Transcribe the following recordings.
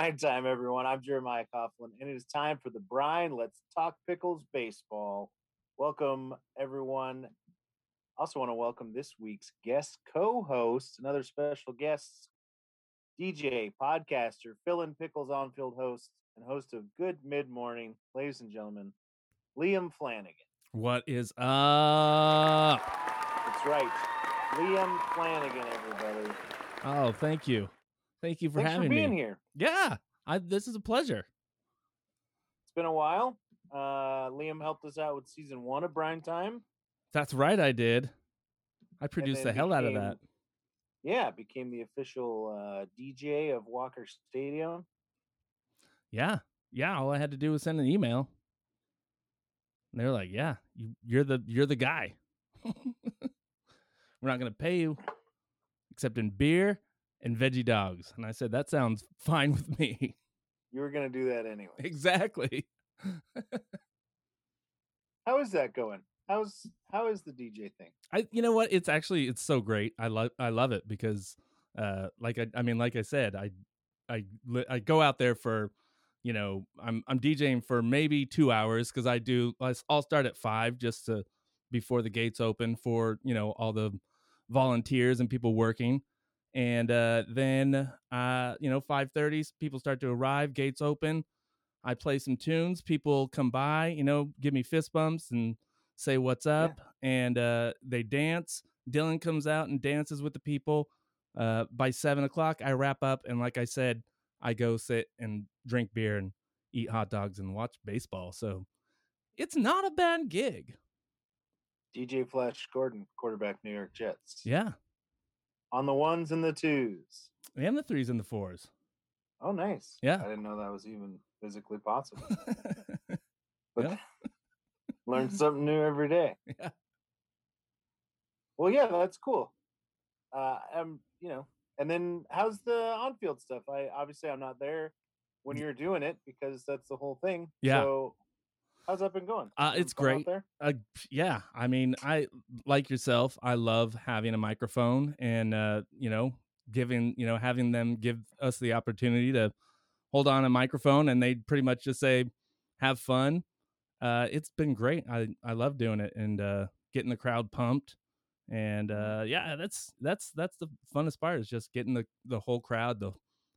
Brine Time, everyone. I'm Jeremiah Coughlin, and it is time for the Brine. Let's talk pickles baseball. Welcome, everyone. Also, want to welcome this week's guest co-host, another special guest, DJ, podcaster, fill-in pickles on-field host, and host of Good Mid Morning, ladies and gentlemen, Liam Flanagan. What is up? That's right, Liam Flanagan, everybody. Oh, thank you. Thank you for having me. Thanks having for being me. here. Yeah, I, this is a pleasure. It's been a while. Uh, Liam helped us out with season one of Brine Time. That's right, I did. I produced the hell out of that. Yeah, became the official uh, DJ of Walker Stadium. Yeah, yeah. All I had to do was send an email. And they're like, "Yeah, you, you're the you're the guy. We're not going to pay you, except in beer and veggie dogs." And I said, "That sounds fine with me." You were going to do that anyway. exactly. How is that going? How's how is the DJ thing? I you know what? It's actually it's so great. I love I love it because uh like I I mean like I said, I I I go out there for you know, I'm I'm DJing for maybe 2 hours cuz I do I'll start at 5 just to before the gates open for, you know, all the volunteers and people working. And uh then uh you know, 5:30 people start to arrive, gates open. I play some tunes, people come by, you know, give me fist bumps and say what's up and uh, they dance dylan comes out and dances with the people uh, by seven o'clock i wrap up and like i said i go sit and drink beer and eat hot dogs and watch baseball so it's not a bad gig DJ Flash Gordon, quarterback New York Jets. yeah On the ones and the twos. and the threes and the fours Oh, nice. Yeah. I didn't know that was even physically possible. But Yeah. learn something new every day. Yeah. Well, yeah, that's cool. Uh, um, you know, and then how's the on-field stuff? I obviously I'm not there when you're doing it because that's the whole thing. Yeah. So, how's that been going? Uh, it's out great. there. uh, yeah i mean i like yourself i love having a microphone and uh you know giving you know having them give us the opportunity to hold on a microphone and they pretty much just say have fun uh it's been great i i love doing it and uh getting the crowd pumped and uh yeah that's that's that's the funnest part is just getting the the whole crowd the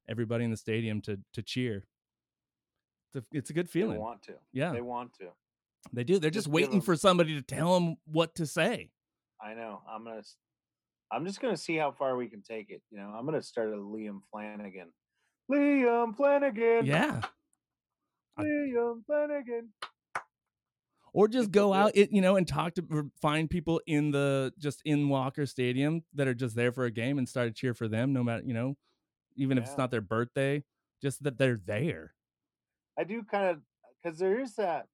everybody in the stadium to to cheer it's a, it's a good feeling. They want to. yeah They want to. they do. They're Just just, waiting for somebody to tell them what to say. I know. I'm gonna. I'm just gonna see how far we can take it. You know, I'm gonna start a Liam Flanagan. Liam Flanagan. Yeah. I- Liam Flanagan. Or just go out, it, you know, and talk to find people in the just in Walker Stadium that are just there for a game and start to cheer for them, no matter, you know, even if it's not their birthday, just that they're there. I do kind of because there is that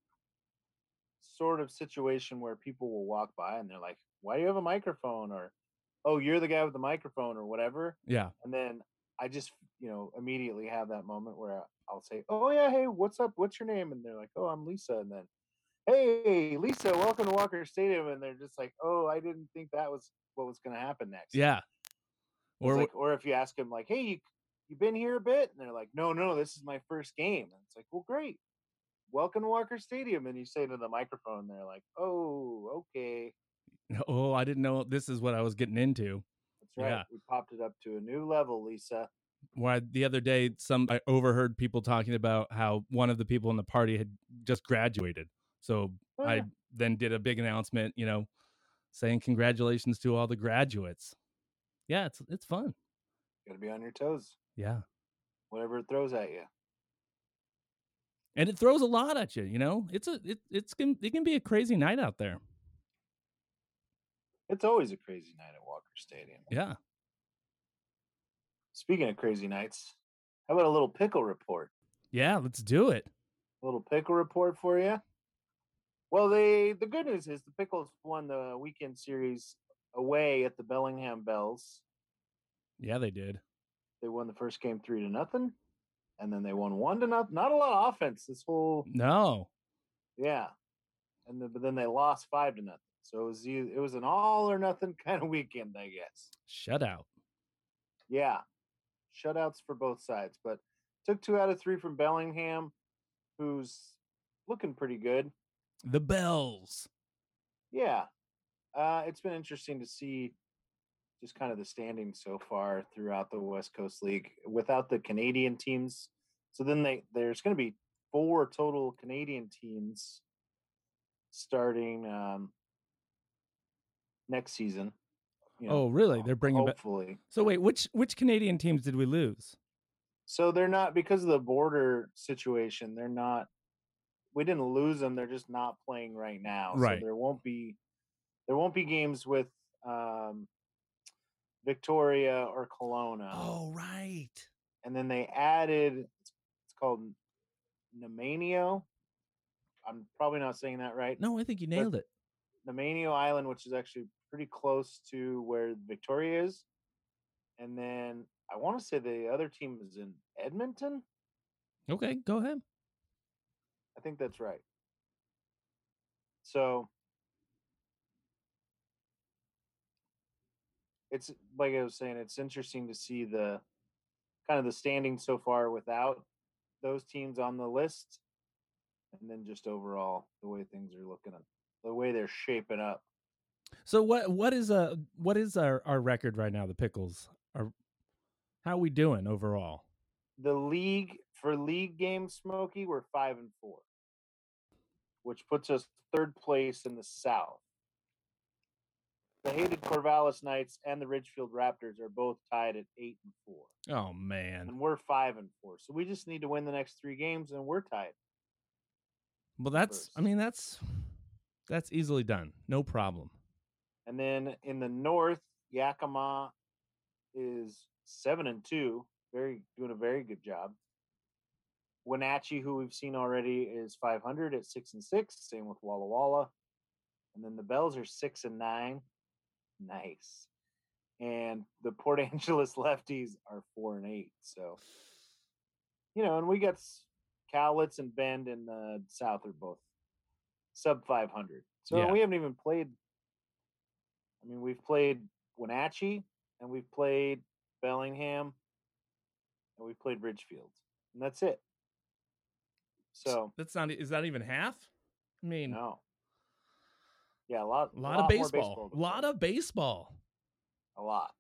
sort of situation where people will walk by and they're like, "Why do you have a microphone?" or "Oh, you're the guy with the microphone," or whatever. Yeah. And then I just, you know, immediately have that moment where I'll say, "Oh yeah, hey, what's up? What's your name?" And they're like, "Oh, I'm Lisa." And then, "Hey, Lisa, welcome to Walker Stadium." And they're just like, "Oh, I didn't think that was what was going to happen next." Yeah. Or Or like, or if you ask them like, "Hey, you been here a bit?" and they're like, "No, no, this is my first game." And it's like, "Well, great, welcome to Walker Stadium." And you say to the microphone, they're like, "Oh, okay, oh, I didn't know this is what I was getting into. that's right. Yeah. We popped it up to a new level, Lisa." Why the other day, some I overheard people talking about how one of the people in the party had just graduated. So Oh, I then did a big announcement, you know, saying congratulations to all the graduates. Yeah, it's it's fun. Got to be on your toes, Yeah. whatever it throws at you. And it throws a lot at you, you know? It's a it it's can it can be a crazy night out there. It's always a crazy night at Walker Stadium. Yeah. Speaking of crazy nights, how about a little pickle report? Yeah, let's do it. A little pickle report for you. Well, the the good news is the Pickles won the weekend series away at the Bellingham Bells. Yeah, they did. They won the first game three to nothing, and then they won one to nothing. Not a lot of offense this whole No. yeah, and then, but then they lost five to nothing. So it was it was an all or nothing kind of weekend, I guess. Shutout. Yeah, shutouts for both sides. But Took two out of three from Bellingham, who's looking pretty good. The Bells. Yeah. Uh, it's been interesting to see just kind of the standings so far throughout the West Coast League without the Canadian teams. So then they there's going to be four total Canadian teams starting um, next season. You know, oh, really? They're bringing back. hopefully. So wait, which which Canadian teams did we lose? So they're not because of the border situation. They're not. We didn't lose them. They're just not playing right now. Right. So there won't be. There won't be games with um, Victoria or Kelowna. Oh, right. And then they added. It's, it's called Nemanio. I'm probably not saying that right. No, I think you nailed it. Nemanio Island, which is actually pretty close to where Victoria is. And then I want to say the other team is in Edmonton. Okay, go ahead. I think that's right. So it's like I was saying, it's interesting to see the kind of the standing so far without those teams on the list. And then just overall the way things are looking at the way they're shaping up. So what what is uh what is our our record right now? The Pickles are how are we doing overall? The league for league games, Smoky, we're five and four, which puts us third place in the South. The hated Corvallis Knights and the Ridgefield Raptors are both tied at eight and four, Oh man. and we're five and four. So we just need to win the next three games, and we're tied. Well, that's I mean that's that's easily done. No problem. And then in the North, Yakima is seven and two, very doing a very good job. Wenatchee, who we've seen already, is 500 at six and six. Same with Walla Walla. And then the Bells are six and nine. Nice. And the Port Angeles lefties are four and eight. So, you know, and we got Cowlitz and Bend in the South are both sub 500. So Yeah. we haven't even played. I mean, we've played Wenatchee and we've played Bellingham and we've played Ridgefield. And that's it. So, That's not is that even half? I mean, no. Yeah, a lot, a lot, more of baseball. A lot of baseball. a lot.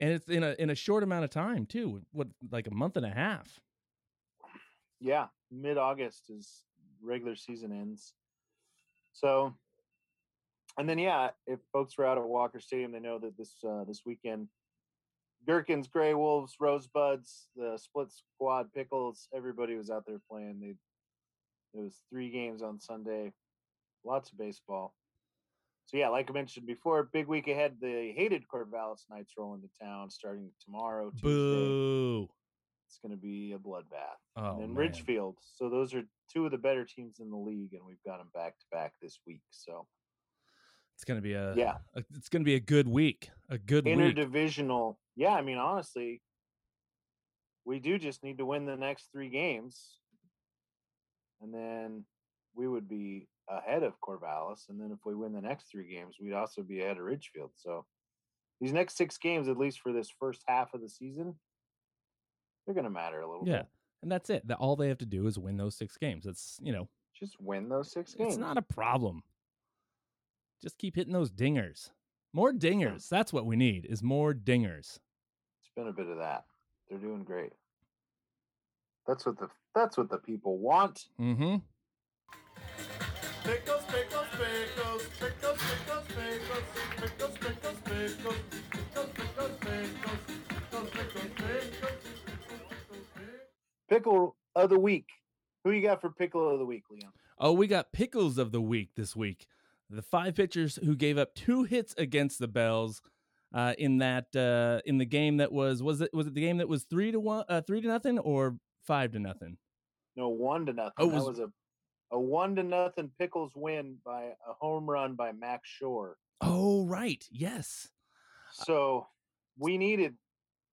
And it's in a in a short amount of time too. What like a month and a half. Yeah, mid August is regular season ends. So, and then yeah, if folks were out at Walker Stadium, they know that this uh, this weekend, Gherkins, Grey Wolves, Rosebuds, the split squad Pickles, everybody was out there playing. They it was three games on Sunday, lots of baseball. So yeah, like I mentioned before, big week ahead. The hated Corvallis Knights roll into town starting tomorrow. Tuesday. Boo. It's going to be a bloodbath Oh, and then. Ridgefield. So those are two of the better teams in the league, and we've got them back to back this week. So It's gonna be a yeah, a- it's gonna be a good week. A good week. interdivisional. Yeah, I mean honestly, we do just need to win the next three games, and then we would be ahead of Corvallis. And then if we win the next three games, we'd also be ahead of Ridgefield. So these next six games, at least for this first half of the season, they're going to matter a little Yeah. bit. And that's it. That all they have to do is win those six games. It's you know, Just win those six games. it's not a problem. Just keep hitting those dingers. More dingers. That's what we need. Is more dingers. It's been a bit of that. They're doing great. That's what the that's what the people want. Mm-hmm. Pickles, pickles, pickles, pickles, pickles, pickles, pickles, pickles, pickles, pickles, pickles, pickles, pickles, pickles, Pickle of the week. Who you got for pickle of the week, Leon? Oh, we got pickles of the week this week. The five pitchers who gave up two hits against the Bells uh, in that uh, in the game that was was it was it the game that was three to one uh, three to nothing or five to nothing? No, one to nothing. Oh, that was- was a a one to nothing Pickles win by a home run by Max Shore. Oh, right. Yes. So we needed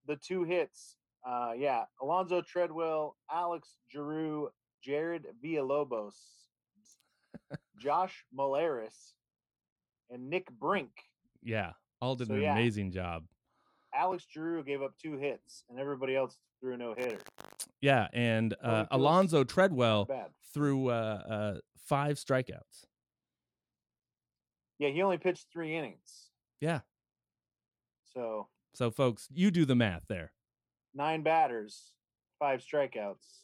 the two hits. Uh, yeah, Alonzo Treadwell, Alex Giroux, Jared Villalobos, Josh Molaris, and Nick Brink. Yeah. All did So, an yeah. amazing job. Alex Giroux gave up two hits, and everybody else threw a no hitter. Yeah, and uh, Alonzo Treadwell Threw uh, uh, five strikeouts. Yeah, he only pitched three innings. Yeah. So So, folks, you do the math there. nine batters, five strikeouts.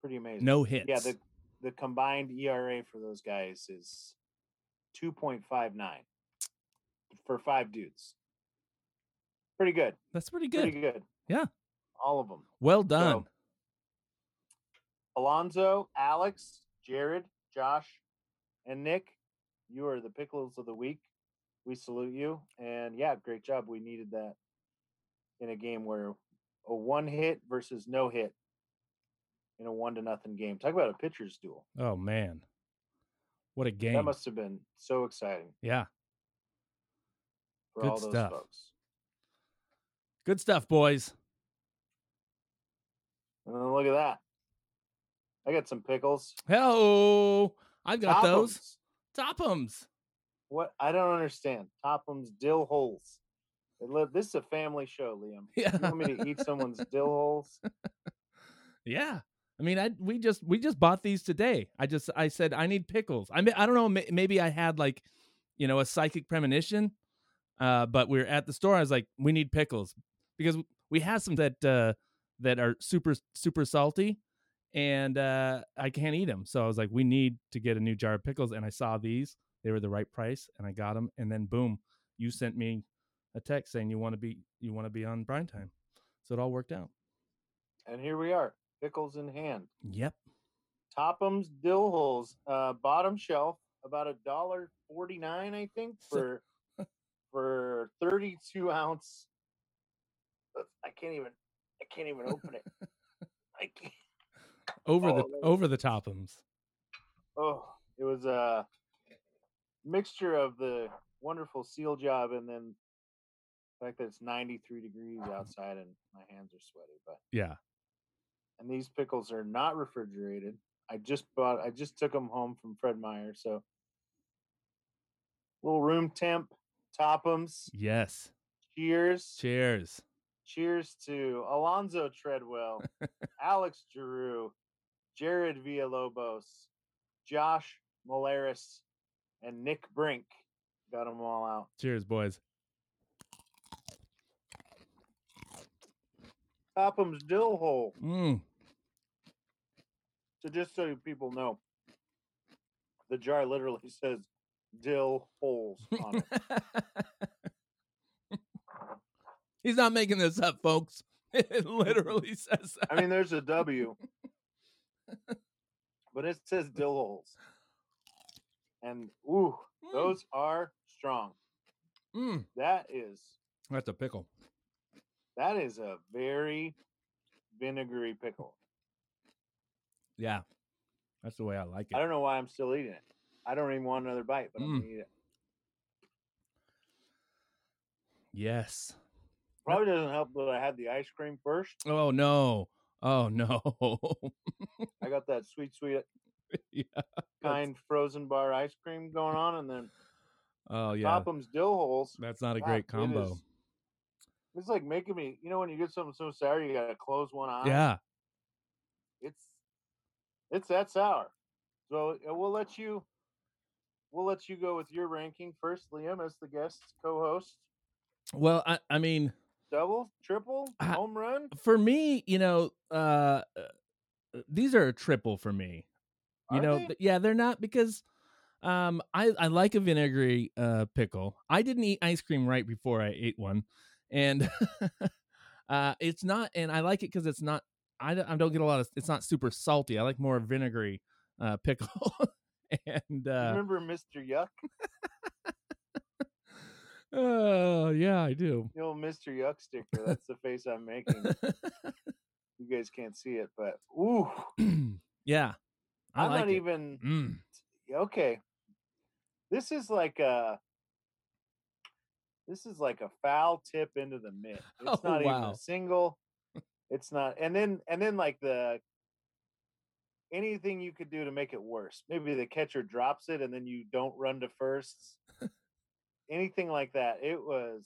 Pretty amazing. No hits. Yeah, the the combined ERA for those guys is two point five nine for five dudes. Pretty good. That's pretty good. Pretty good. Yeah. All of them. Well done. Alonzo, Alex, Jared, Josh, and Nick, you are the pickles of the week. We salute you. And yeah, great job. We needed that in a game where a one hit versus no hit in a one to nothing game. Talk about a pitcher's duel. Oh man, what a game! That must have been so exciting yeah, for Good all those stuff. folks. good stuff, boys. And then look at that. I got some pickles. Hello, I've got those Toppums. Topums. What I don't understand. Toppums dill holes. Live, this is a family show, Liam. Yeah, You want me to eat someone's dill holes? yeah. I mean, I we just we just bought these today. I just I said I need pickles. I mean, I don't know. Maybe I had like, you know, a psychic premonition. Uh, but we are at the store. I was like, we need pickles because we have some that uh that are super super salty, and uh I can't eat them. So I was like, we need to get a new jar of pickles. And I saw these; they were the right price, and I got them. And then boom, you sent me a text saying you want to be you want to be on Brine Time. So it all worked out. And here we are, pickles in hand. Yep. Topham's dill holes, uh, bottom shelf, about a dollar forty nine, I think, for for thirty two ounce. I can't even. I can't even open it. I can't. Over the Oh, man. over the topums. Oh, it was a mixture of the wonderful seal job and then the fact that it's 93 degrees outside and my hands are sweaty. But Yeah. and these pickles are not refrigerated. I just bought. I just took them home from Fred Meyer. So little room temp toppums. Yes. Cheers. Cheers. Cheers to Alonzo Treadwell, Alex Giroux, Jared Villalobos, Josh Molaris, and Nick Brink. Got them all out. Cheers, boys. Topham's dill hole. Mm. So just so you people know, the jar literally says dill holes on it. He's not making this up, folks. It literally says that. I mean, there's a W, but it says dill holes. And ooh, Mm, those are strong. mm. That is That's a pickle. that is a very vinegary pickle. Yeah. That's the way I like it. I don't know why I'm still eating it. I don't even want another bite, but I'm Mm. gonna eat it. Yes. Probably doesn't help that I had the ice cream first. Oh no. Oh no. I got that sweet, sweet yeah. kind frozen bar ice cream going on, and then Oh yeah. Topham's dill holes. That's not a God, great combo. is- It's like making me, you know, when you get something so sour, you gotta close one eye. Yeah. it's it's that sour. So uh, we'll let you, we'll let you go with your ranking first, Liam, as the guest co-host. Well, I, I mean, Double, triple, home run. for me, you know, uh, uh, these are a triple for me. You Are know, they? th- yeah, they're not because um I I like a vinegary uh pickle. I didn't eat ice cream right before I ate one. And uh it's not and I like it cuz it's not I don't, I don't get a lot of it's not super salty. I like more vinegary uh pickle. and uh Remember Mr. Yuck? Oh yeah, I do. The old Mr. Yuck sticker. That's the face I'm making. you guys can't see it, but ooh, yeah. I I'm like not it. even Mm. okay. This is like a this is like a foul tip into the mitt. It's Oh, not even a single. It's not, and then and then like the anything you could do to make it worse. Maybe the catcher drops it and then you don't run to firsts. Anything like that. It was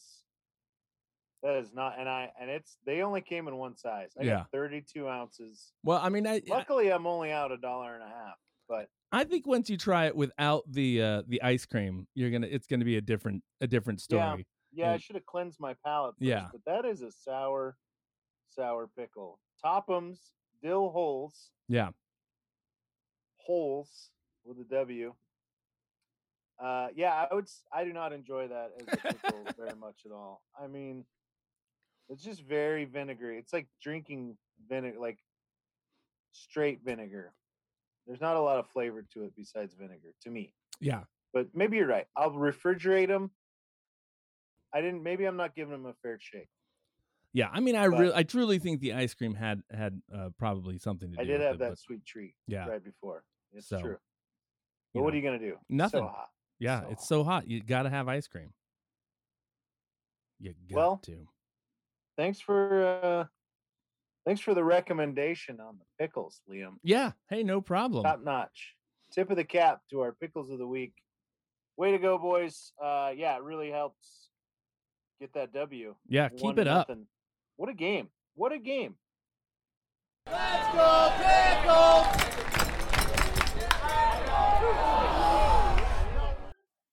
That is not, and I and it's they only came in one size. I Yeah. 32 ounces. Well, I mean, I, I Luckily, I'm only out a dollar and a half. But I think once you try it without the uh, the ice cream, you're gonna it's gonna be a different a different story. yeah, I And- should have cleansed my palate. First, Yeah. but that is a sour, sour pickle. Toppums, dill holes, Yeah, holes with a W. Uh, yeah, I would. I do not enjoy that as a pickle very much at all. I mean, it's just very vinegary. It's like drinking vinegar, like straight vinegar. There's not a lot of flavor to it besides vinegar, to me. yeah, But maybe you're right. I'll refrigerate them. I didn't. Maybe I'm not giving them a fair shake. yeah. I mean, I But- really I truly think the ice cream had had uh, probably something to do. I did have it, that but sweet treat Yeah, right before. It's So, true. But you what are you gonna do? Nothing. So hot. Yeah, so it's so hot. You got to have ice cream. You got Well, to. Thanks for uh thanks for the recommendation on the pickles, Liam. Yeah. Hey, no problem. Top notch. Tip of the cap to our pickles of the week. Way to go, boys. Uh yeah, it really helps get that W. Yeah, One keep to it up. What a game. What a game.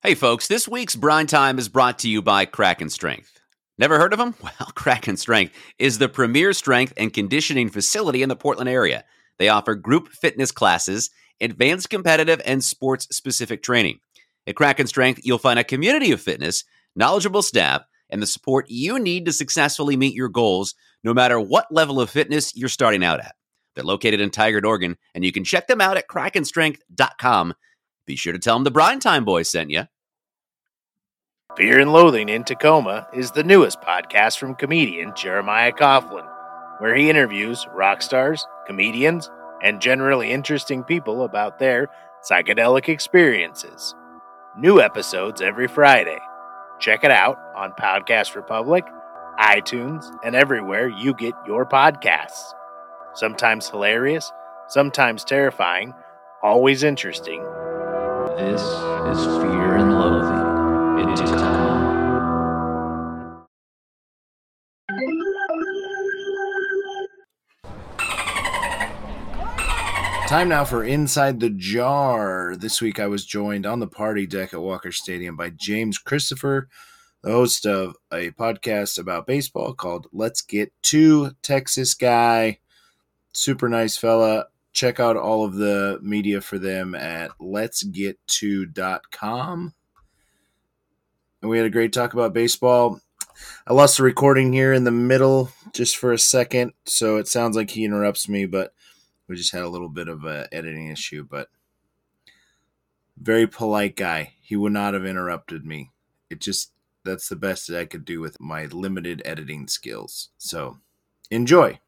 Hey folks, this week's Brine Time is brought to you by Kraken Strength. Never heard of them? Well, Kraken Strength is the premier strength and conditioning facility in the Portland area. They offer group fitness classes, advanced competitive and sports specific training. At Kraken Strength, you'll find a community of fitness, knowledgeable staff, and the support you need to successfully meet your goals, no matter what level of fitness you're starting out at. They're located in Tigard, Oregon, and you can check them out at krakenstrength.com. Be sure to tell them the Brine Time Boys sent you. Fear and Loathing in Tacoma is the newest podcast from comedian Jeremiah Coughlin, where he interviews rock stars, comedians, and generally interesting people about their psychedelic experiences. New episodes every Friday. Check it out on Podcast Republic, iTunes, and everywhere you get your podcasts. Sometimes hilarious, sometimes terrifying, always interesting. This is Fear and Loathing in Tacoma. Time now for Inside the Jar. This week I was joined on the party deck at Walker Stadium by James Christopher, the host of a podcast about baseball called Let's Get To Texas Guy. Super nice fella. Check out all of the media for them at letsget2.com. And we had a great talk about baseball. I lost the recording here in the middle just for a second, so it sounds like he interrupts me, but we just had a little bit of a editing issue, but very polite guy. He would not have interrupted me. It just that's the best that I could do with my limited editing skills. So enjoy.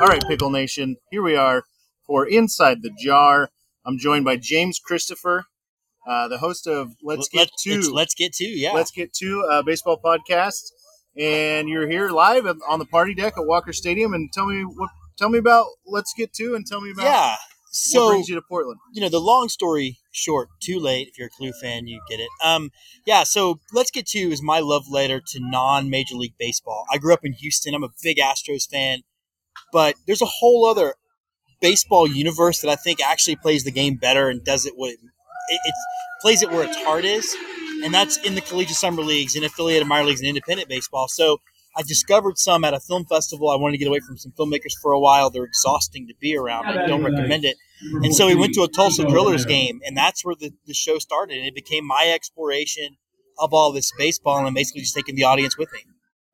All right, Pickle Nation, here we are for Inside the Jar. I'm joined by James Christopher, uh, the host of Let's Get Let- it's To. Let's get to, yeah. Let's Get To uh, baseball podcast, and you're here live on the party deck at Walker Stadium. And tell me what, tell me about Let's Get To, and tell me about yeah. what So brings you to Portland. you know the long story short, too late. If you're a Clue fan, you get it. Um, yeah. So let's get to is my love letter to non-Major League Baseball. I grew up in Houston. I'm a big Astros fan, but there's a whole other baseball universe that I think actually plays the game better and does it what it, it, plays it where its heart is, and that's in the collegiate summer leagues, in affiliated minor leagues, and independent baseball. So I discovered some at a film festival. I wanted to get away from some filmmakers for a while. They're exhausting to be around. I don't recommend it. And so we went to a Tulsa Drillers game, and that's where the, the show started. And it became my exploration of all this baseball, and basically just taking the audience with me.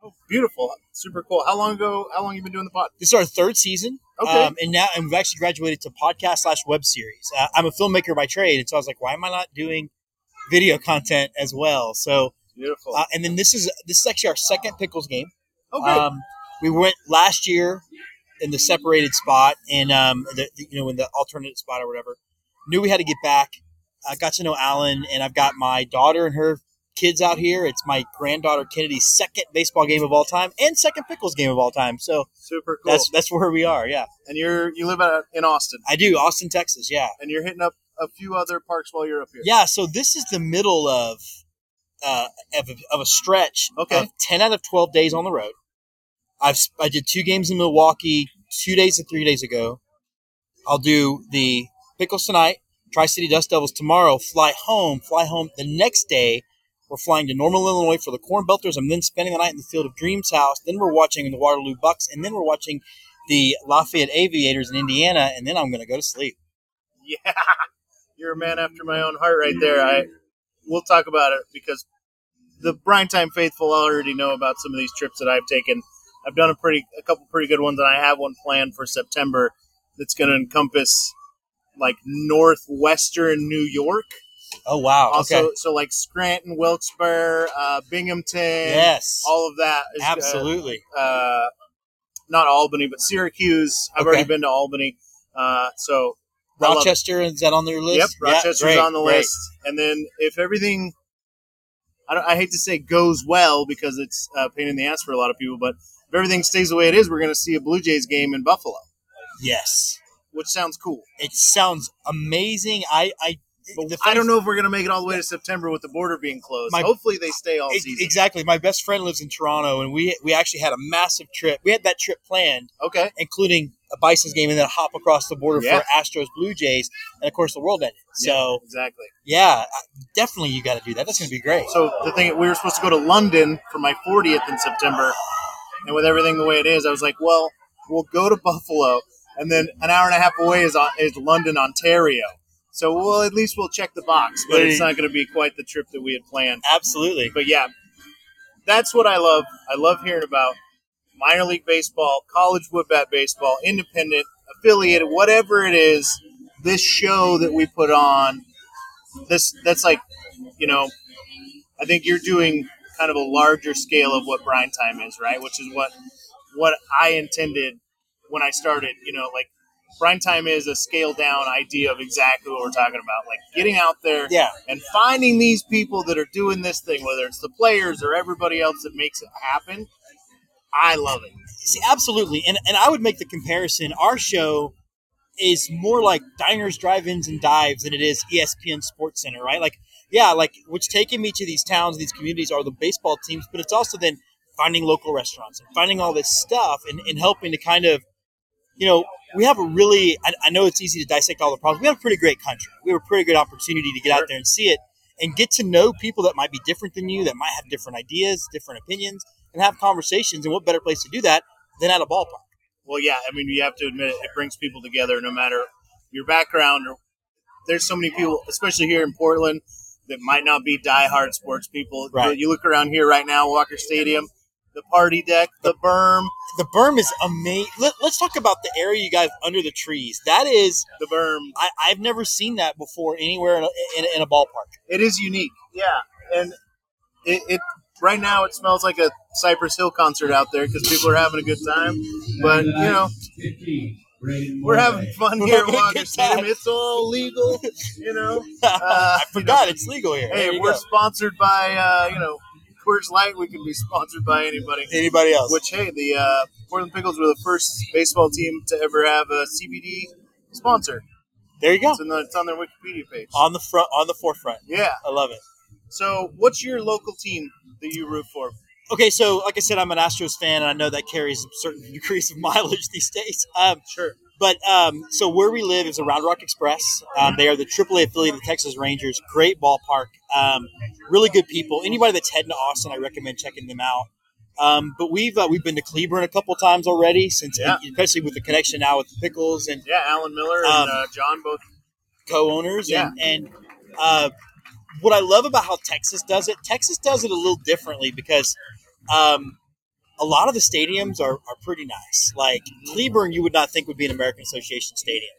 Oh, beautiful, super cool. How long ago? How long you been doing the pod? This is our third season. Okay. Um, and now, and we've actually graduated to podcast slash web series. Uh, I'm a filmmaker by trade, and so I was like, why am I not doing video content as well? So, Beautiful. uh, and then this is this is actually our second pickles game. okay. Um, we went last year in the separated spot and um, the, the- you know in the alternate spot or whatever. Knew we had to get back. I got to know Alan, and I've got my daughter and her kids out here. It's my granddaughter Kennedy's second baseball game of all time and second pickles game of all time. So super cool. that's that's where we are. Yeah, and you're you live out in Austin, I do Austin, Texas. Yeah, and you're hitting up a few other parks while you're up here. yeah. So this is the middle of uh, of, a, of a stretch Okay. of ten out of twelve days on the road. I've I did two games in Milwaukee two days and three days ago. I'll do the Pickles tonight, Tri City Dust Devils tomorrow. Fly home, fly home the next day. We're flying to Normal, Illinois for the Corn Belters. I'm then spending the night in the Field of Dreams house. Then we're watching the Waterloo Bucks, and then we're watching the Lafayette Aviators in Indiana, and then I'm going to go to sleep. Yeah, you're a man after my own heart, right there. I we'll talk about it because the Brine Time faithful already know about some of these trips that I've taken. I've done a pretty a couple pretty good ones, and I have one planned for September that's going to encompass like northwestern New York. Oh wow! Also, okay. so like Scranton, Wilkes-Barre, uh, Binghamton, Yes. all of that. Is, uh, Absolutely. uh, not Albany, but Syracuse. I've Okay. already been to Albany, uh, so I love it. Rochester is that on their list? Yep, Yeah, Rochester's great, on the great. list. And then if everything, I, don't, I hate to say goes well because it's a pain in the ass for a lot of people, but if everything stays the way it is, we're going to see a Blue Jays game in Buffalo, Yes, which sounds cool. it sounds amazing. I I I don't know if we're going to make it all the way to September with the border being closed. My- Hopefully they stay all season. Exactly. My best friend lives in Toronto, and we we actually had a massive trip. We had that trip planned, Okay. including a Bison's game, and then a hop across the border Yeah. for Astros Blue Jays, and of course the world ended. So Exactly. yeah, definitely you got to do that. That's going to be great. So the thing, we were supposed to go to London for my 40th in September, and with everything the way it is, I was like, well, we'll go to Buffalo, and then an hour and a half away is is London, Ontario. So well, at least we'll check the box, but it's not going to be quite the trip that we had planned. Absolutely. But yeah, that's what I love. I love hearing about minor league baseball, college wood bat baseball, independent, affiliated, whatever it is. This show that we put on, this that's like, you know, I think you're doing kind of a larger scale of what brine time is, right? Which is what what I intended when I started. You know, like brine time is a scaled down idea of exactly what we're talking about, like getting out there Yeah. and finding these people that are doing this thing, whether it's the players or everybody else that makes it happen. I love it. See, absolutely. And and I would make the comparison. Our show is more like diners, drive-ins, and dives than it is ESPN Sports Center, right? Like, yeah, like what's taking me to these towns, these communities are the baseball teams, but it's also then finding local restaurants and finding all this stuff and, and helping to kind of, you know, we have a really, I, I know it's easy to dissect all the problems. We have a pretty great country. We have a pretty good opportunity to get out there and see it and get to know people that might be different than you, that might have different ideas, different opinions, and have conversations. And what better place to do that than at a ballpark? Well, yeah, I mean, you have to admit it, it brings people together no matter your background. Or there's so many people, especially here in Portland, that might not be diehard sports people. Right. You look around here right now, Walker Stadium, the party deck, the berm, The berm is amazing. Let, us talk about the area you guys under the trees. That is, the berm. I, I've never seen that before anywhere in a, in, in a ballpark. It is unique. Yeah, and it, it right now it smells like a Cypress Hill concert out there because people are having a good time. But you know, we're having fun here at We're having a Walker Stadium. It's all legal, you know. I you forgot know, it's legal here. Hey, we're go. sponsored by uh, you know Coors Light. We can be sponsored by anybody. Anybody else? Which hey, the uh, Portland Pickles were the first baseball team to ever have a CBD sponsor. there you go. It's, the, it's on their Wikipedia page. On the front, on the forefront. Yeah. I love it. So, what's your local team that you root for? Okay, so like I said, I'm an Astros fan, and I know that carries a certain degrees of mileage these days. Um, Sure. But um, so where we live is a Round Rock Express. Um, they are the AAA affiliate of the Texas Rangers. Great ballpark. Um, really good people. Anybody that's heading to Austin, I recommend checking them out. Um, but we've uh, we've been to Cleburne a couple times already, since Yeah. especially with the connection now with the Pickles and Yeah, Alan Miller and Um, uh, John both. co-owners. Yeah. And, and uh, what I love about how Texas does it, Texas does it a little differently because um, a lot of the stadiums are, are pretty nice. Like Cleburne, you would not think would be an American Association stadium,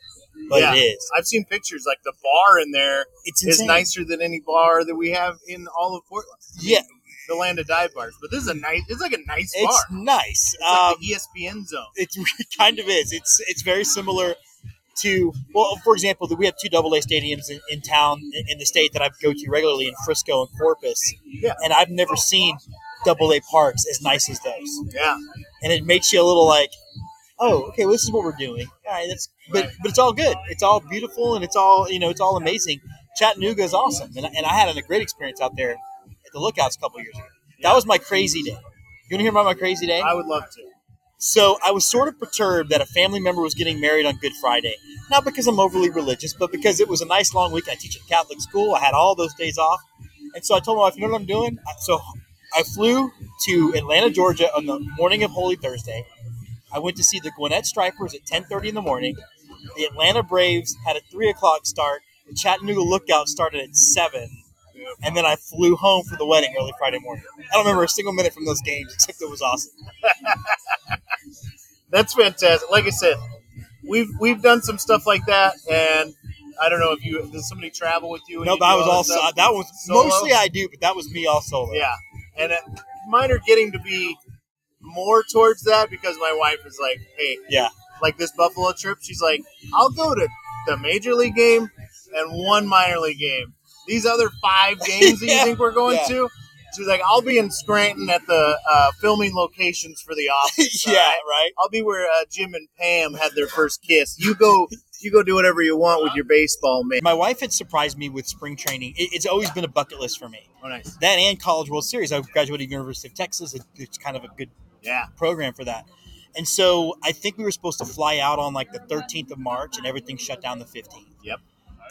but Yeah. it is. I've seen pictures like the bar in there It's is insane. nicer than any bar that we have in all of Portland. Yeah, The land of dive bars, but this is a nice. It's like a nice it's bar. nice. It's like Um, the ESPN zone. it kind of is. It's it's very similar to well, for example, we have two double A stadiums in, in town in, in the state that I go to regularly in Frisco and Corpus. Yeah. and I've never seen double A parks as nice as those. Yeah, and it makes you a little like, oh, okay, well, this is what we're doing. All right, that's but but it's all good. It's all beautiful and it's all you know, it's all amazing. Chattanooga is awesome, and, and I had a great experience out there at the Lookouts a couple years ago. That was my crazy day. You want to hear about my crazy day? I would love to. So I was sort of perturbed that a family member was getting married on Good Friday. Not because I'm overly religious, but because it was a nice long week. I teach at a Catholic school. I had all those days off. And so I told my wife, you know what I'm doing? So I flew to Atlanta, Georgia on the morning of Holy Thursday. I went to see the Gwinnett Stripers at 10.30 in the morning. The Atlanta Braves had a 3 o'clock start. The Chattanooga Lookout started at 7. And then I flew home for the wedding early Friday morning. I don't remember a single minute from those games, except it was awesome. That's fantastic. Like I said, we've we've done some stuff like that, and I don't know if you does somebody travel with you. No, I was all stuff? that was Solo? mostly I do, but that was me all solo. Yeah, and mine are getting to be more towards that because my wife is like, hey, Yeah. like this Buffalo trip. She's like, I'll go to the major league game and one minor league game. These other five games that you think we're going yeah. to. She's like, I'll be in Scranton at the uh, filming locations for The Office. yeah, right? right. I'll be where uh, Jim and Pam had their first kiss. You go, you go do whatever you want with your baseball, man. My wife had surprised me with spring training. It, it's always been a bucket list for me. Oh, nice. That and College World Series. I graduated University of Texas. It, it's kind of a good Yeah. program for that. And so I think we were supposed to fly out on like the 13th of March, and everything shut down the 15th. Yep.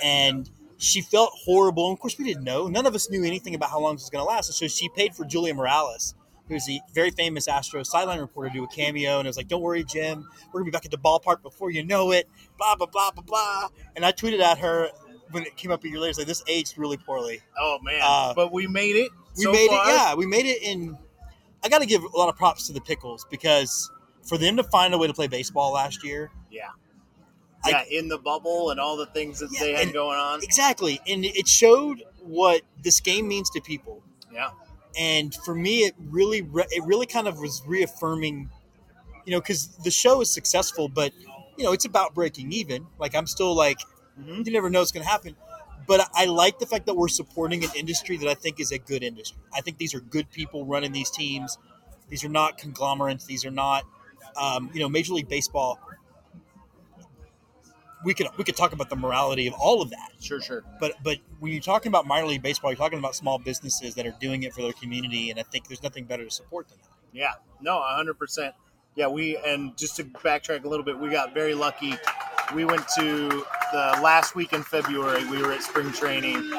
And she felt horrible. And of course, we didn't know. None of us knew anything about how long this was going to last. And so she paid for Julia Morales, who's the very famous Astros sideline reporter, to do a cameo. And I was like, "Don't worry, Jim. We're gonna be back at the ballpark before you know it." Blah blah blah blah blah. And I tweeted at her when it came up a year later, it's like this aged really poorly. Oh man. Uh, but we made it. We so made far. it. Yeah, we made it in. I got to give a lot of props to the Pickles because for them to find a way to play baseball last year, Yeah. I- yeah, in the bubble and all the things that Yeah, they had going on. exactly, and it showed what this game means to people. Yeah. And for me, it really, re- it really kind of was reaffirming, you know, because the show is successful, but you know, it's about breaking even. Like I'm still like, Mhm. you never know what's going to happen. But I like the fact that we're supporting an industry that I think is a good industry. I think these are good people running these teams. These are not conglomerates. These are not, um, you know, Major League Baseball. We could we could talk about the morality of all of that, Sure, sure. but but when you're talking about minor league baseball, you're talking about small businesses that are doing it for their community, and I think there's nothing better to support than that. Yeah. No, hundred percent. Yeah, we and just to backtrack a little bit, we got very lucky. We went to the last week in February. We were at spring training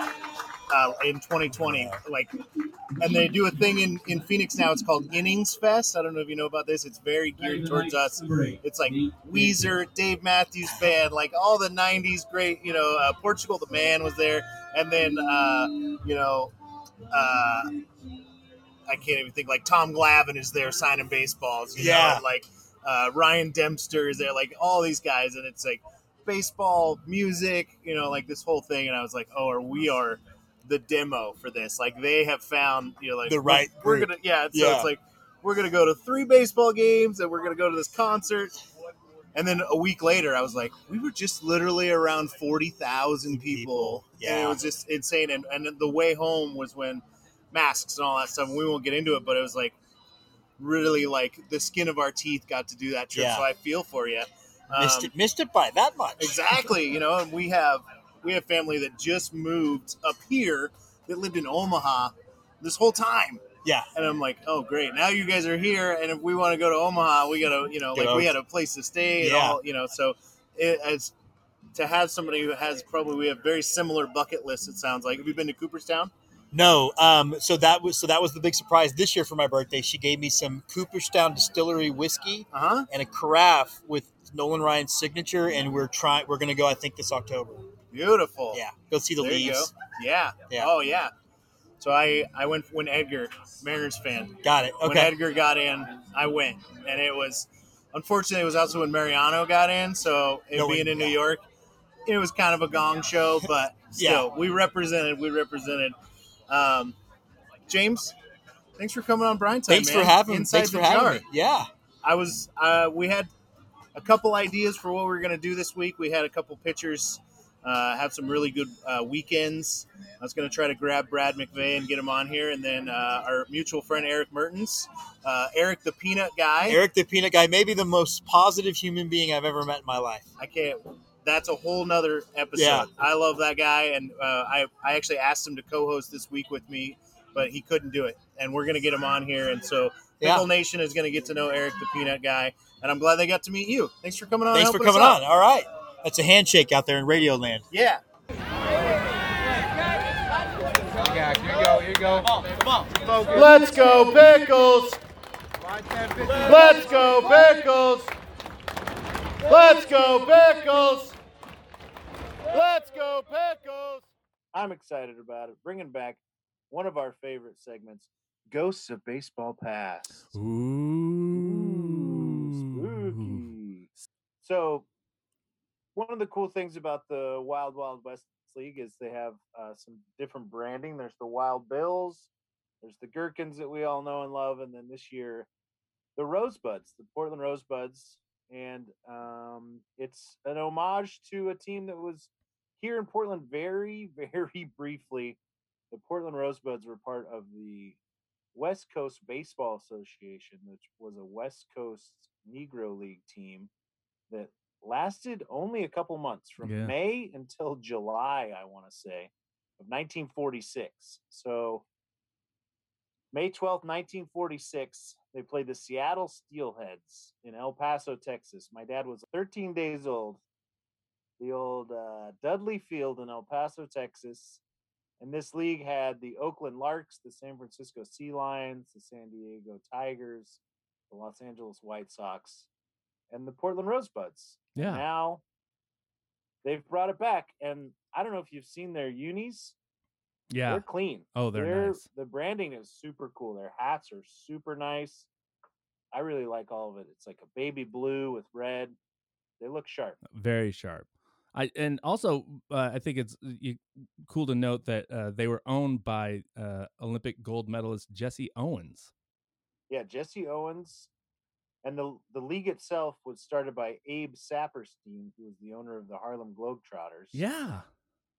uh, in 2020. Like, and they do a thing in in Phoenix now. It's called Innings Fest. I don't know if you know about this. It's very geared towards us. It's like Weezer, Dave Matthews Band, like all the '90s great. You know, uh, Portugal the Man was there, and then uh, you know. Uh, I can't even think. Like Tom Glavine is there signing baseballs. You Yeah. know? like uh, Ryan Dempster is there. Like all these guys, and it's like baseball, music. You know, like this whole thing. And I was like, oh, or we are the demo for this. Like they have found, you know, like The right We're, we're gonna, yeah. So Yeah. it's like we're gonna go to three baseball games, and we're gonna go to this concert. And then a week later, I was like, we were just literally around forty thousand people. People, and yeah. it was just insane. And and the way home was when masks and all that stuff. We won't get into it, but it was like really like the skin of our teeth got to do that trip. Yeah. So I feel for you. Um, missed it, missed it by that much. exactly. You know, and we have we have family that just moved up here that lived in Omaha this whole time. Yeah. And I'm like, oh great, now you guys are here, and if we want to go to Omaha, we gotta, you know, Get like we out. had a place to stay, and Yeah. all, you know, so it as to have somebody who has probably we have very similar bucket lists. It sounds like. Have you been to Cooperstown? No, um, so that was so that was the big surprise this year for my birthday. She gave me some Cooperstown Distillery whiskey Uh huh. and a carafe with Nolan Ryan's signature, and we're trying. We're gonna go. I think this October. Beautiful. Yeah, go see the There leaves. Yeah. Yeah. Oh yeah. So I I went when Edgar Mariners fan Got it. Okay. when Edgar got in, I went, and it was unfortunately it was also when Mariano got in. So it No, being in New yeah. York, it was kind of a gong show, but still, we represented. We represented. Um, James, thanks for coming on Brine Time. Thanks man. for having. Inside thanks for having jar. me. Yeah. I was. Uh, we had a couple ideas for what we were going to do this week. We had a couple pitchers uh, have some really good uh, weekends. I was going to try to grab Brad McVeigh and get him on here, and then uh, our mutual friend Eric Mertens, uh, Eric the Peanut Guy. Eric the Peanut Guy, maybe the most positive human being I've ever met in my life. I can't. That's a whole nother episode. Yeah. I love that guy, and uh, I I actually asked him to co-host this week with me but he couldn't do it. And we're going to get him on here. And so Yeah. Pickle Nation is going to get to know Eric the Peanut Guy. And I'm glad they got to meet you. Thanks for coming on. Thanks for coming on. All right. That's a handshake out there in Radio Land. Yeah. Let's go, Pickles! Let's go, Pickles! Let's go, Pickles! Let's go, Pickles! I'm excited about it. Bringing back one of our favorite segments, Ghosts of Baseball Past. Ooh. spooky. So, one of the cool things about the Wild Wild West League is they have uh, some different branding. There's the Wild Bills, there's the Gherkins that we all know and love, and then this year, the Rosebuds, the Portland Rosebuds, and um, it's an homage to a team that was here in Portland very, very briefly. The Portland Rosebuds were part of the West Coast Baseball Association, which was a West Coast Negro League team that lasted only a couple months from Yeah. May until July, I want to say, of 1946. So, May 12th, 1946, they played the Seattle Steelheads in El Paso, Texas. My dad was 13 days old. The old uh, Dudley Field in El Paso, Texas. And this league had the Oakland Larks, the San Francisco Sea Lions, the San Diego Tigers, the Los Angeles White Sox, and the Portland Rosebuds. Yeah. Now they've brought it back. And I don't know if you've seen their unis. Yeah. They're clean. Oh, they're nice. The branding is super cool. Their hats are super nice. I really like all of it. It's like a baby blue with red. They look sharp. very sharp. I and also uh, I think it's you, cool to note that uh, they were owned by uh, Olympic gold medalist Jesse Owens. Yeah, Jesse Owens, and the the league itself was started by Abe Saperstein, who was the owner of the Harlem Globetrotters. Yeah.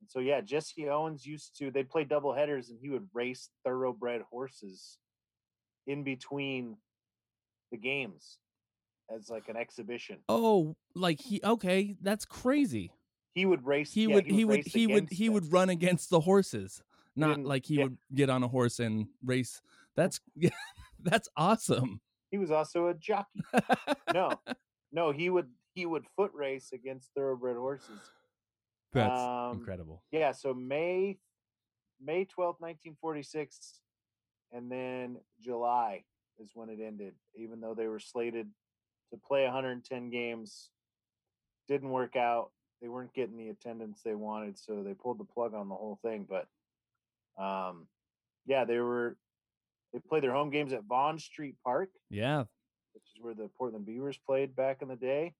And so yeah, Jesse Owens used to they'd play double headers, and he would race thoroughbred horses in between the games as like an exhibition. Oh, like he okay, that's crazy. He would race. He yeah, would he would he would he them. would run against the horses, not like he yeah. would get on a horse and race. That's yeah, that's awesome. He was also a jockey. no, no, he would he would foot race against thoroughbred horses. That's Um, incredible. Yeah, so May May twelfth, nineteen forty six, and then July is when it ended. Even though they were slated to play 110 games, didn't work out. They weren't getting the attendance they wanted, so they pulled the plug on the whole thing. But um, yeah, they were they played their home games at Vaughn Street Park, Yeah, which is where the Portland Beavers played back in the day.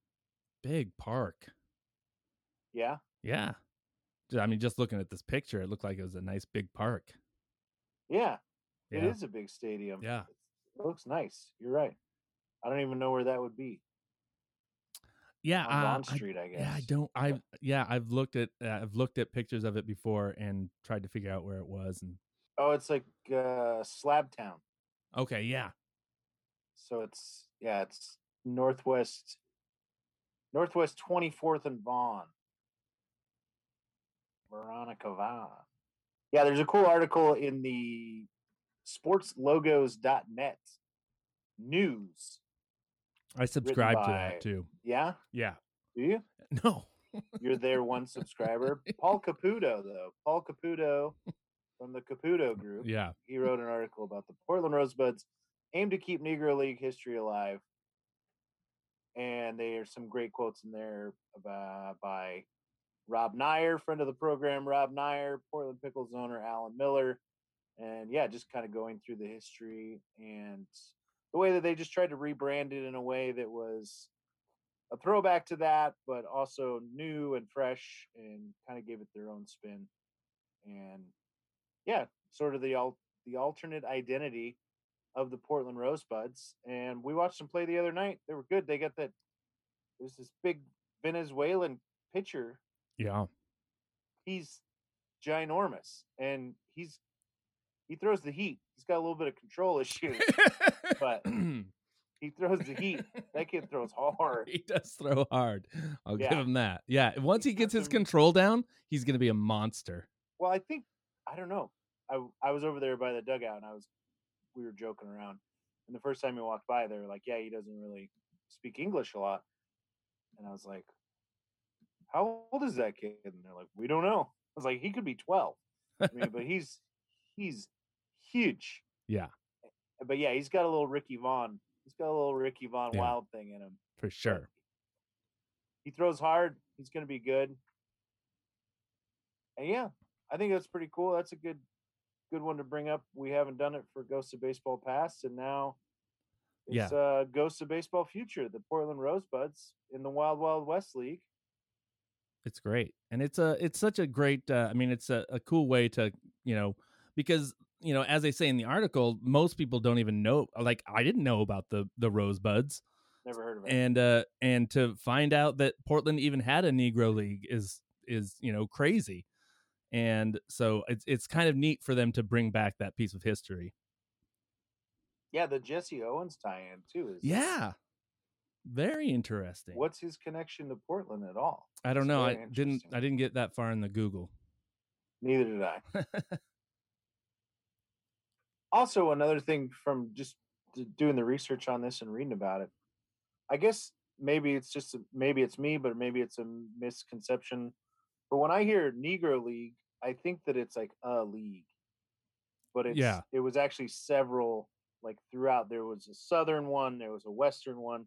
big park. Yeah, Yeah. I mean, just looking at this picture, it looked like it was a nice big park. yeah, it Yeah. is a big stadium. Yeah. It looks nice. You're right. I don't even know where that would be. Yeah, On uh, Bond I- Street, I, guess. Yeah, I don't. I yeah, I've looked at uh, I've looked at pictures of it before and tried to figure out where it was. And Oh, it's like uh, Slab Town. okay, yeah, So it's yeah, it's northwest, northwest twenty fourth and Vaughn. Veronica Vaughn. Yeah, there's a cool article in the sportslogos.net news. I subscribe to that too. Yeah, Yeah, do you? no, You're their one subscriber. Paul Caputo, though. Paul Caputo from the Caputo Group. yeah, he wrote an article about the Portland Rosebuds aim to keep Negro League history alive. And there's some great quotes in there about, by Rob Neyer, friend of the program, Rob Neyer, Portland Pickles owner Alan Miller. And yeah, just kind of going through the history and the way that they just tried to rebrand it in a way that was a throwback to that, but also new and fresh and kind of gave it their own spin. And yeah, sort of the al- the alternate identity of the Portland Rosebuds. And we watched them play the other night. They were good. They got that. There's this big Venezuelan pitcher. yeah. He's ginormous, and he's he throws the heat. He's got a little bit of control issues. But- he throws the heat. That kid throws hard. he does throw hard. I'll give him that. Yeah, once he gets his control down, he's gonna be a monster. Well, I think I don't know. I I was over there by the dugout and I was we were joking around. And the first time he walked by, they were like, "Yeah, he doesn't really speak English a lot." And I was like, "How old is that kid?" And they're like, "We don't know." I was like, "He could be 12." I mean, but he's he's huge. Yeah. But yeah, he's got a little Ricky Vaughn. He's got a little Ricky Vaughn Yeah. wild thing in him. for sure. He throws hard. He's going to be good. And yeah, I think that's pretty cool. That's a good good one to bring up. We haven't done it for Ghosts of Baseball Past, and now Yeah. it's uh, Ghosts of Baseball Future, the Portland Rosebuds in the Wild Wild West League. It's great, and it's a it's such a great. Uh, I mean, it's a, a cool way to you know because you know as they say in the article, most people don't even know. Like I didn't know about the the Rosebuds, Never heard of it. and uh and to find out that Portland even had a Negro League is is you know crazy, and so it's it's kind of neat for them to bring back that piece of history. yeah, the Jesse Owens tie-in too is Yeah, very interesting. What's his connection to Portland at all? I don't It's know. I didn't. I didn't get that far in the Google. Neither did I. also another thing from just doing the research on this and reading about it i guess maybe it's just a- maybe it's me but maybe it's a misconception but when i hear negro league i think that it's like a league but it's Yeah. it was actually several like throughout there was a southern one there was a western one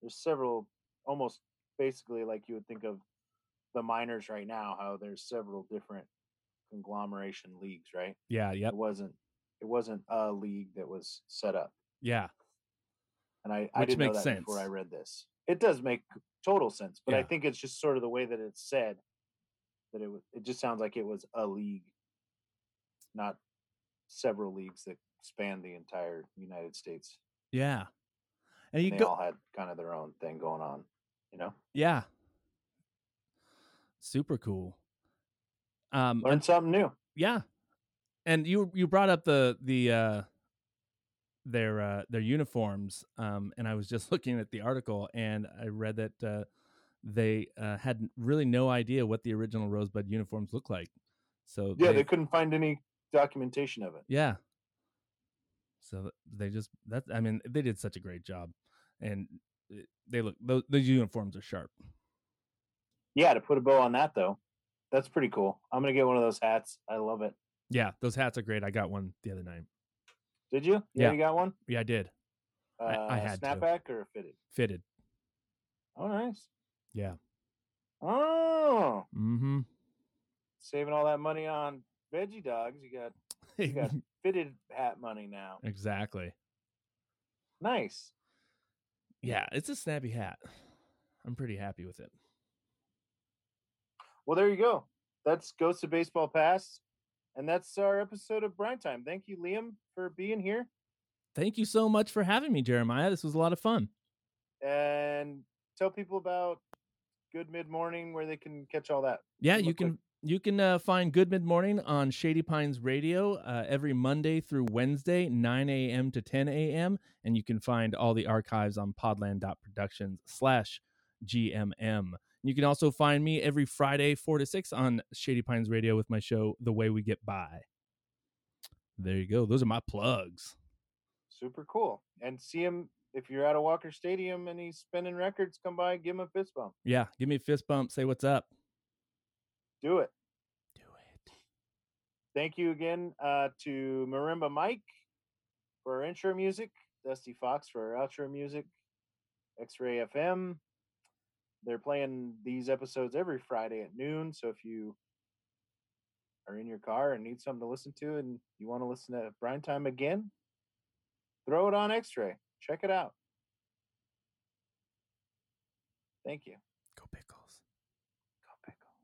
there's several almost basically like you would think of the minors right now how there's several different conglomeration leagues right yeah. yeah. it wasn't it wasn't a league that was set up Yeah. and i i Which didn't know that before i read this it does make total sense but i think it's just sort of the way that it's said that it was it just sounds like it was a league not several leagues that span the entire united states Yeah. And you they go all had kind of their own thing going on you know Yeah. Super cool. Um learn and- something new yeah. And you you brought up the the uh their uh their uniforms um and I was just looking at the article and I read that uh they uh had really no idea what the original Rosebud uniforms looked like. So yeah they, they couldn't find any documentation of it yeah. So they just that I mean they did such a great job and uh, they look those, those uniforms are sharp. yeah to put a bow on that though that's pretty cool i'm gonna get one of those hats i love it Yeah, those hats are great. I got one the other night. did you Yeah. you got one Yeah, I did. uh, I- I had to. snapback or fitted Fitted. oh nice Yeah. oh Mm-hmm. saving all that money on veggie dogs you got you got fitted hat money now exactly. nice Yeah, it's a snappy hat. I'm pretty happy with it. well there you go that's ghosts of baseball pass and that's our episode of brine time thank you liam for being here Thank you so much for having me, Jeremiah. This was a lot of fun. and tell people about good mid morning where they can catch all that Yeah, you can you can uh, find Good Mid Morning on Shady Pines Radio uh, every Monday through Wednesday, 9 a.m. to 10 a.m. And you can find all the archives on podland.productions slash GMM. You can also find me every Friday, 4 to 6 on Shady Pines Radio with my show, The Way We Get By. There you go. Those are my plugs. super cool and see him if you're at a walker stadium and he's spinning records come by give him a fist bump Yeah, give me a fist bump. Say what's up. do it Do it. thank you again uh, to Marimba Mike for our intro music, Dusty Fox for our outro music, X Ray FM. They're playing these episodes every Friday at noon. So if you are in your car and need something to listen to and you want to listen to Brine Time again, throw it on X Ray. Check it out. Thank you. Go Pickles. Go Pickles.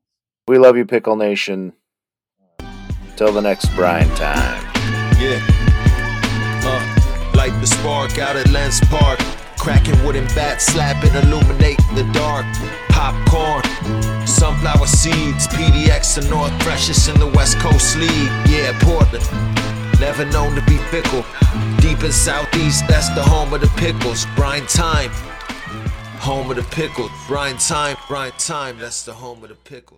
We love you, Pickle Nation. Till the next Brine Time. Yeah. Uh, light the spark out at Lents Park. Cracking wooden bats, slapping, illuminate the dark. Popcorn, sunflower seeds, PDX, the North freshest in the West Coast League. Yeah, Portland. Never known to be fickle. Deep in Southeast, that's the home of the pickles. Brine time. Home of the pickles. Brine time, brine time, that's the home of the pickles.